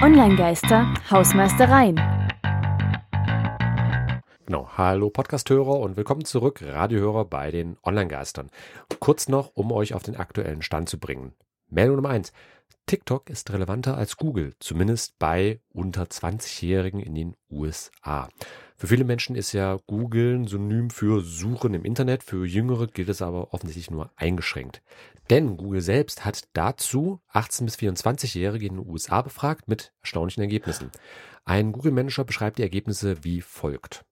Online-Geister, Hausmeistereien. Genau, hallo Podcasthörer und willkommen zurück, Radiohörer bei den Online-Geistern. Kurz noch, um euch auf den aktuellen Stand zu bringen. Meldung Nummer eins: TikTok ist relevanter als Google, zumindest bei unter 20-Jährigen in den USA. Für viele Menschen ist ja Google ein Synonym für Suchen im Internet, für Jüngere gilt es aber offensichtlich nur eingeschränkt. Denn Google selbst hat dazu 18 bis 24-Jährige in den USA befragt mit erstaunlichen Ergebnissen. Ein Google-Manager beschreibt die Ergebnisse wie folgt.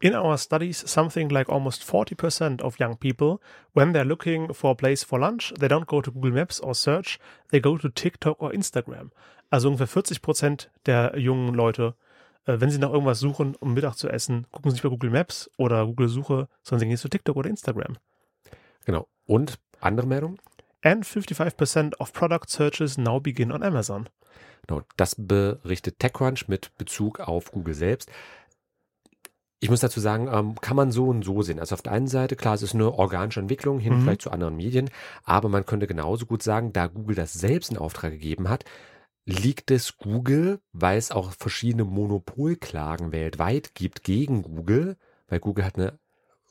In our studies, something like almost 40% of young people, when they're looking for a place for lunch, they don't go to Google Maps or search, they go to TikTok or Instagram. Also ungefähr 40% der jungen Leute äh, wenn Sie nach irgendwas suchen, um Mittag zu essen, gucken Sie nicht bei Google Maps oder Google Suche, sondern Sie gehen zu TikTok oder Instagram. Genau. Und andere Meldung? And 55% of product searches now begin on Amazon. Genau, das berichtet TechCrunch mit Bezug auf Google selbst. Ich muss dazu sagen, ähm, kann man so und so sehen. Also auf der einen Seite, klar, es ist eine organische Entwicklung hin mhm. vielleicht zu anderen Medien, aber man könnte genauso gut sagen, da Google das selbst in Auftrag gegeben hat, liegt es Google, weil es auch verschiedene Monopolklagen weltweit gibt gegen Google, weil Google hat eine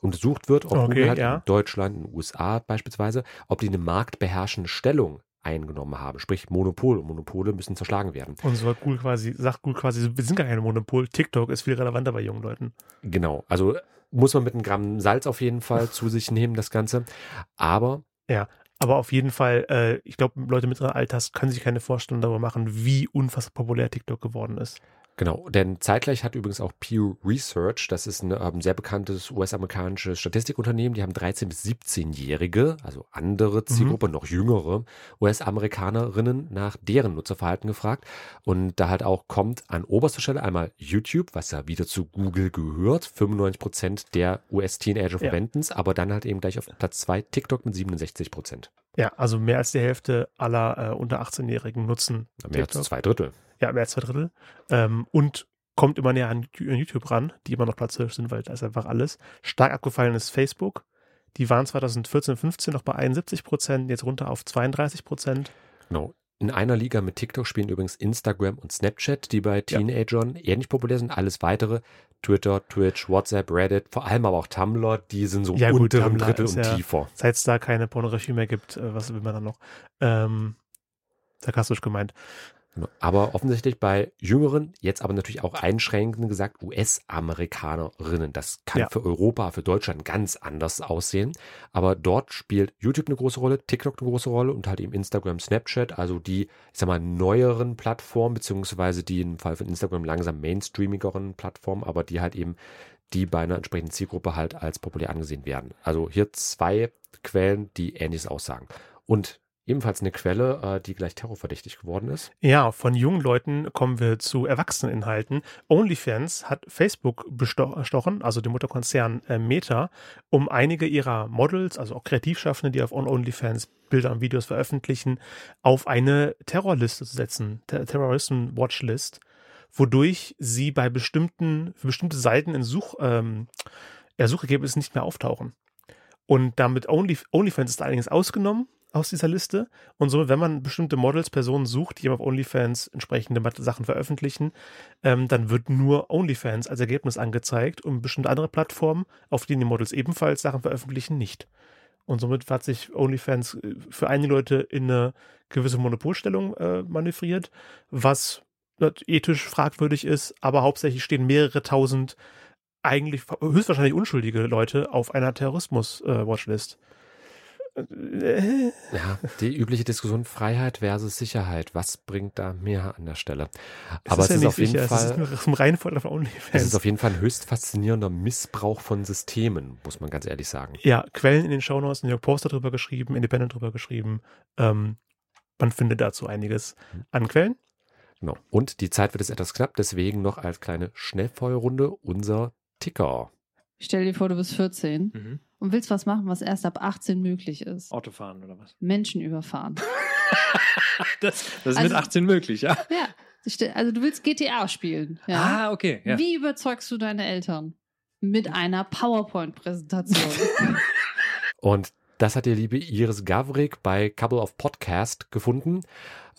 untersucht wird, ob okay, Google halt ja. in Deutschland, in den USA beispielsweise, ob die eine marktbeherrschende Stellung eingenommen haben, sprich Monopol und Monopole müssen zerschlagen werden. Und so hat Google quasi, sagt Google quasi, wir sind gar keine Monopol, TikTok ist viel relevanter bei jungen Leuten. Genau, also muss man mit einem Gramm Salz auf jeden Fall zu sich nehmen, das Ganze. Aber ja, aber auf jeden Fall, äh, ich glaube, Leute mittleren Alters können sich keine Vorstellung darüber machen, wie unfassbar populär TikTok geworden ist. Genau, denn zeitgleich hat übrigens auch Pew Research, das ist ein ähm, sehr bekanntes US-amerikanisches Statistikunternehmen, die haben 13- bis 17-Jährige, also andere mhm. Zielgruppe, mhm. noch jüngere US-Amerikanerinnen nach deren Nutzerverhalten gefragt. Und da halt auch kommt an oberster Stelle einmal YouTube, was ja wieder zu Google gehört, 95 Prozent der US-Teenager ja. verwenden es, aber dann halt eben gleich auf Platz 2 TikTok mit 67 Prozent. Ja, also mehr als die Hälfte aller äh, unter 18-Jährigen nutzen. Mehr TikTok. als zwei Drittel. Ja, mehr als zwei Drittel. Ähm, und kommt immer näher an YouTube ran, die immer noch Platz 12 sind, weil da ist einfach alles. Stark abgefallen ist Facebook. Die waren 2014, 15 noch bei 71 Prozent, jetzt runter auf 32 Prozent. Genau. In einer Liga mit TikTok spielen übrigens Instagram und Snapchat, die bei Teenagern ja. ähnlich populär sind. Alles weitere, Twitter, Twitch, WhatsApp, Reddit, vor allem aber auch Tumblr, die sind so ja, unteren Drittel und ja, tiefer. Seit es da keine Pornografie mehr gibt, äh, was will man dann noch? Ähm, sarkastisch gemeint. Aber offensichtlich bei Jüngeren, jetzt aber natürlich auch einschränkend gesagt, US-Amerikanerinnen. Das kann ja. für Europa, für Deutschland ganz anders aussehen. Aber dort spielt YouTube eine große Rolle, TikTok eine große Rolle und halt eben Instagram, Snapchat, also die, ich sag mal, neueren Plattformen, beziehungsweise die im Fall von Instagram langsam mainstreamigeren Plattformen, aber die halt eben die bei einer entsprechenden Zielgruppe halt als populär angesehen werden. Also hier zwei Quellen, die ähnliches aussagen. Und Ebenfalls eine Quelle, äh, die gleich terrorverdächtig geworden ist. Ja, von jungen Leuten kommen wir zu Erwachseneninhalten. OnlyFans hat Facebook bestochen, also den Mutterkonzern äh, Meta, um einige ihrer Models, also auch Kreativschaffende, die auf OnlyFans Bilder und Videos veröffentlichen, auf eine Terrorliste zu setzen, Ter Terroristen-Watchlist, wodurch sie bei bestimmten, für bestimmte Seiten in Such, ähm, Suchergebnissen nicht mehr auftauchen. Und damit Only, OnlyFans ist allerdings ausgenommen aus dieser Liste. Und so, wenn man bestimmte Models, Personen sucht, die auf OnlyFans entsprechende Sachen veröffentlichen, ähm, dann wird nur OnlyFans als Ergebnis angezeigt und bestimmte andere Plattformen, auf denen die Models ebenfalls Sachen veröffentlichen, nicht. Und somit hat sich OnlyFans äh, für einige Leute in eine gewisse Monopolstellung äh, manövriert, was ethisch fragwürdig ist, aber hauptsächlich stehen mehrere tausend eigentlich höchstwahrscheinlich unschuldige Leute auf einer Terrorismus-Watchlist. Äh, ja, die übliche Diskussion Freiheit versus Sicherheit. Was bringt da mehr an der Stelle? Aber es ist, ja auf jeden sicher. Fall. Es ist, nur es ist auf jeden Fall ein höchst faszinierender Missbrauch von Systemen, muss man ganz ehrlich sagen. Ja, Quellen in den Shownotes, New York Post darüber geschrieben, Independent darüber geschrieben. Ähm, man findet dazu einiges mhm. an Quellen. Genau. Und die Zeit wird jetzt etwas knapp, deswegen noch als kleine Schnellfeuerrunde unser Ticker. Ich stell dir vor, du bist 14 mhm. Und willst was machen, was erst ab 18 möglich ist. Autofahren oder was? Menschen überfahren. das, das ist also, mit 18 möglich, ja? Ja. Also du willst GTA spielen. Ja? Ah, okay. Ja. Wie überzeugst du deine Eltern? Mit einer PowerPoint-Präsentation. und das hat die liebe Iris Gavrik bei Couple of Podcast gefunden.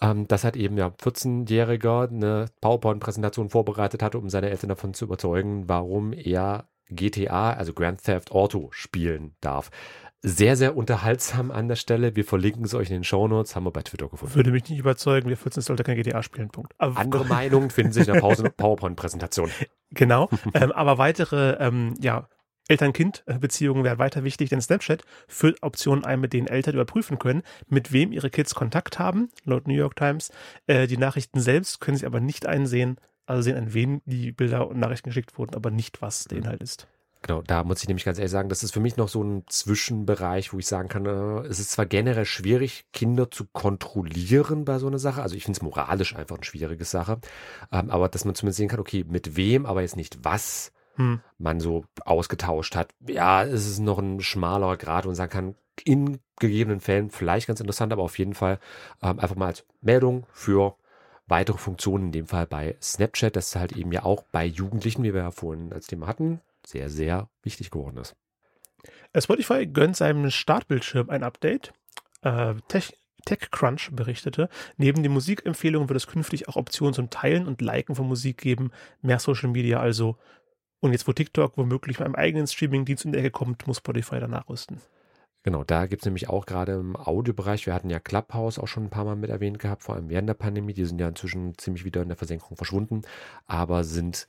Ähm, das hat eben ja 14-Jähriger eine PowerPoint-Präsentation vorbereitet hatte, um seine Eltern davon zu überzeugen, warum er GTA, also Grand Theft Auto, spielen darf. Sehr, sehr unterhaltsam an der Stelle. Wir verlinken es euch in den Shownotes, haben wir bei Twitter gefunden. Würde mich nicht überzeugen, wir 14 sollte kein GTA spielen, Punkt. Aber Andere Meinungen finden sich in der PowerPoint-Präsentation. Genau, ähm, aber weitere ähm, ja, Eltern-Kind-Beziehungen wären weiter wichtig, denn Snapchat führt Optionen ein, mit denen Eltern überprüfen können, mit wem ihre Kids Kontakt haben, laut New York Times. Äh, die Nachrichten selbst können sie aber nicht einsehen, also sehen, an wen die Bilder und Nachrichten geschickt wurden, aber nicht, was der Inhalt ist. Genau, da muss ich nämlich ganz ehrlich sagen, das ist für mich noch so ein Zwischenbereich, wo ich sagen kann, äh, es ist zwar generell schwierig, Kinder zu kontrollieren bei so einer Sache. Also ich finde es moralisch einfach eine schwierige Sache. Ähm, aber dass man zumindest sehen kann, okay, mit wem, aber jetzt nicht was hm. man so ausgetauscht hat. Ja, es ist noch ein schmaler Grad und sagen kann, in gegebenen Fällen vielleicht ganz interessant, aber auf jeden Fall ähm, einfach mal als Meldung für weitere Funktionen, in dem Fall bei Snapchat, das halt eben ja auch bei Jugendlichen, wie wir ja vorhin als Thema hatten, sehr, sehr wichtig geworden ist. Spotify gönnt seinem Startbildschirm ein Update. Äh, Tech, TechCrunch berichtete, neben den Musikempfehlungen wird es künftig auch Optionen zum Teilen und Liken von Musik geben, mehr Social Media also. Und jetzt, wo TikTok womöglich mit einem eigenen Streaming-Dienst in der Ecke kommt, muss Spotify danach rüsten. Genau, da gibt es nämlich auch gerade im Audiobereich, wir hatten ja Clubhouse auch schon ein paar Mal mit erwähnt gehabt, vor allem während der Pandemie, die sind ja inzwischen ziemlich wieder in der Versenkung verschwunden, aber sind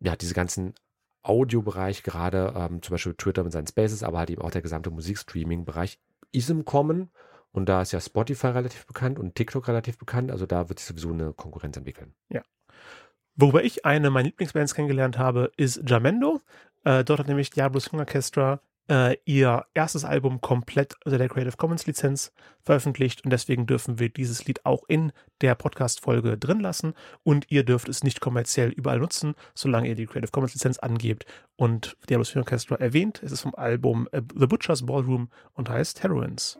ja diese ganzen Audiobereich, gerade ähm, zum Beispiel Twitter mit seinen Spaces, aber halt eben auch der gesamte Musikstreaming-Bereich ist im Kommen. Und da ist ja Spotify relativ bekannt und TikTok relativ bekannt. Also da wird sich sowieso eine Konkurrenz entwickeln. Ja. Worüber ich eine meiner Lieblingsbands kennengelernt habe, ist Jamendo. Äh, dort hat nämlich Diablo Swing Orchestra äh, ihr erstes Album komplett unter der Creative Commons Lizenz veröffentlicht und deswegen dürfen wir dieses Lied auch in der Podcast-Folge drin lassen und ihr dürft es nicht kommerziell überall nutzen, solange ihr die Creative Commons Lizenz angebt und Diablo Swing Orchestra erwähnt. Es ist vom Album äh, The Butcher's Ballroom und heißt Heroines.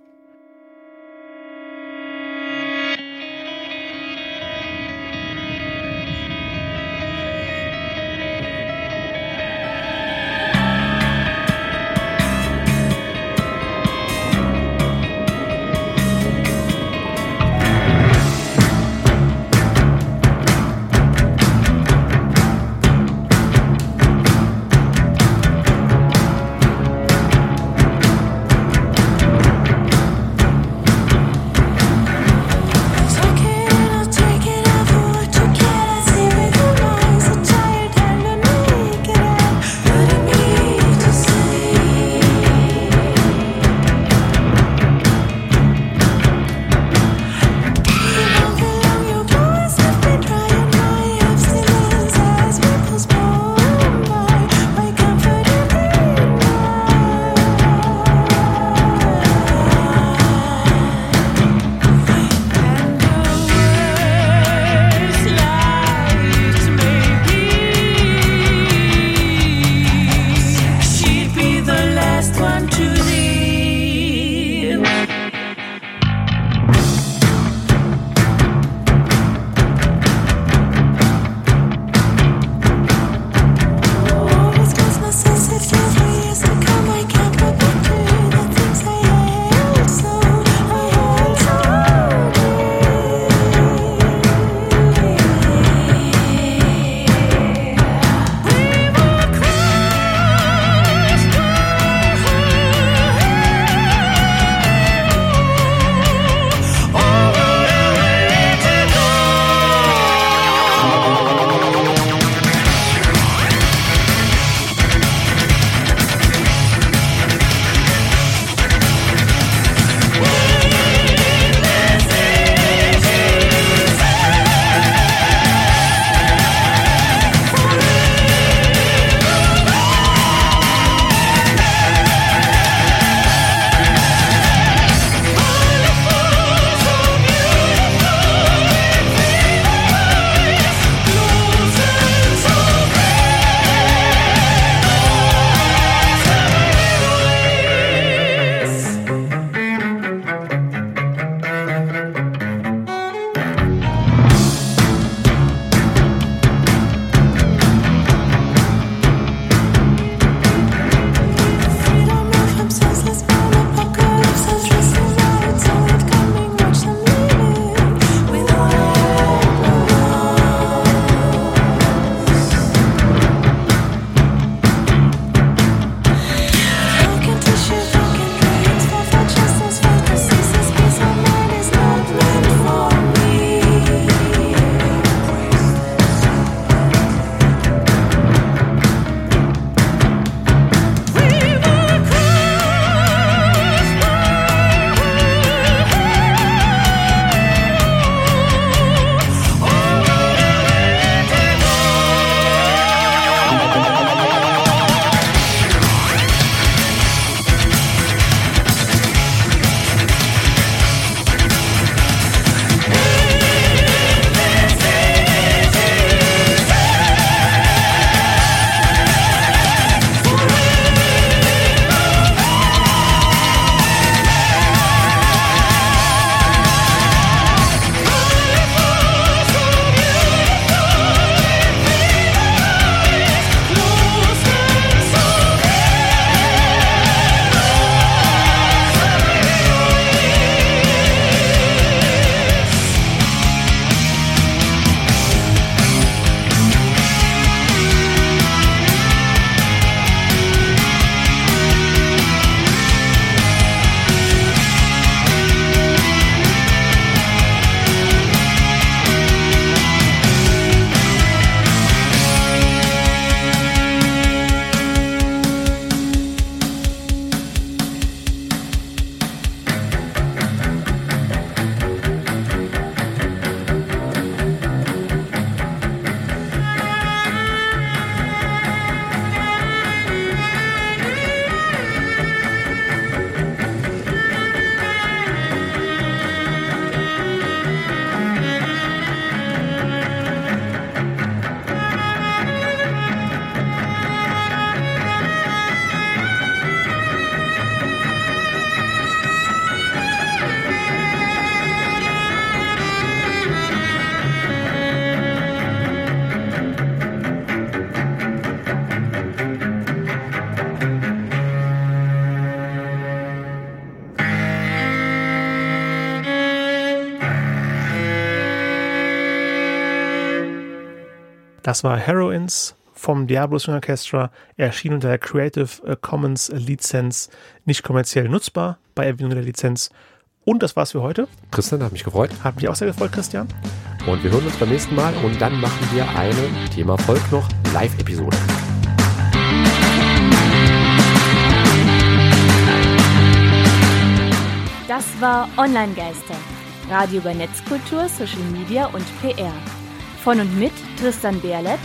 Das war Heroines vom Diablo String Orchestra, erschien unter der Creative äh, Commons Lizenz, nicht kommerziell nutzbar, bei Erwähnung der Lizenz. Und das war's für heute. Christian, hat mich gefreut. Hat mich auch sehr gefreut, Christian. Und wir hören uns beim nächsten Mal und dann machen wir eine Thema Volk noch Live-Episode. Das war Online-Geister. Radio über Netzkultur, Social Media und PR. Von und mit Tristan Berlet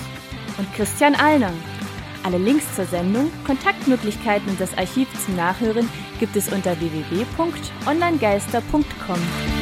und Christian Allner. Alle Links zur Sendung, Kontaktmöglichkeiten und das Archiv zum Nachhören gibt es unter www.onlinegeister.com.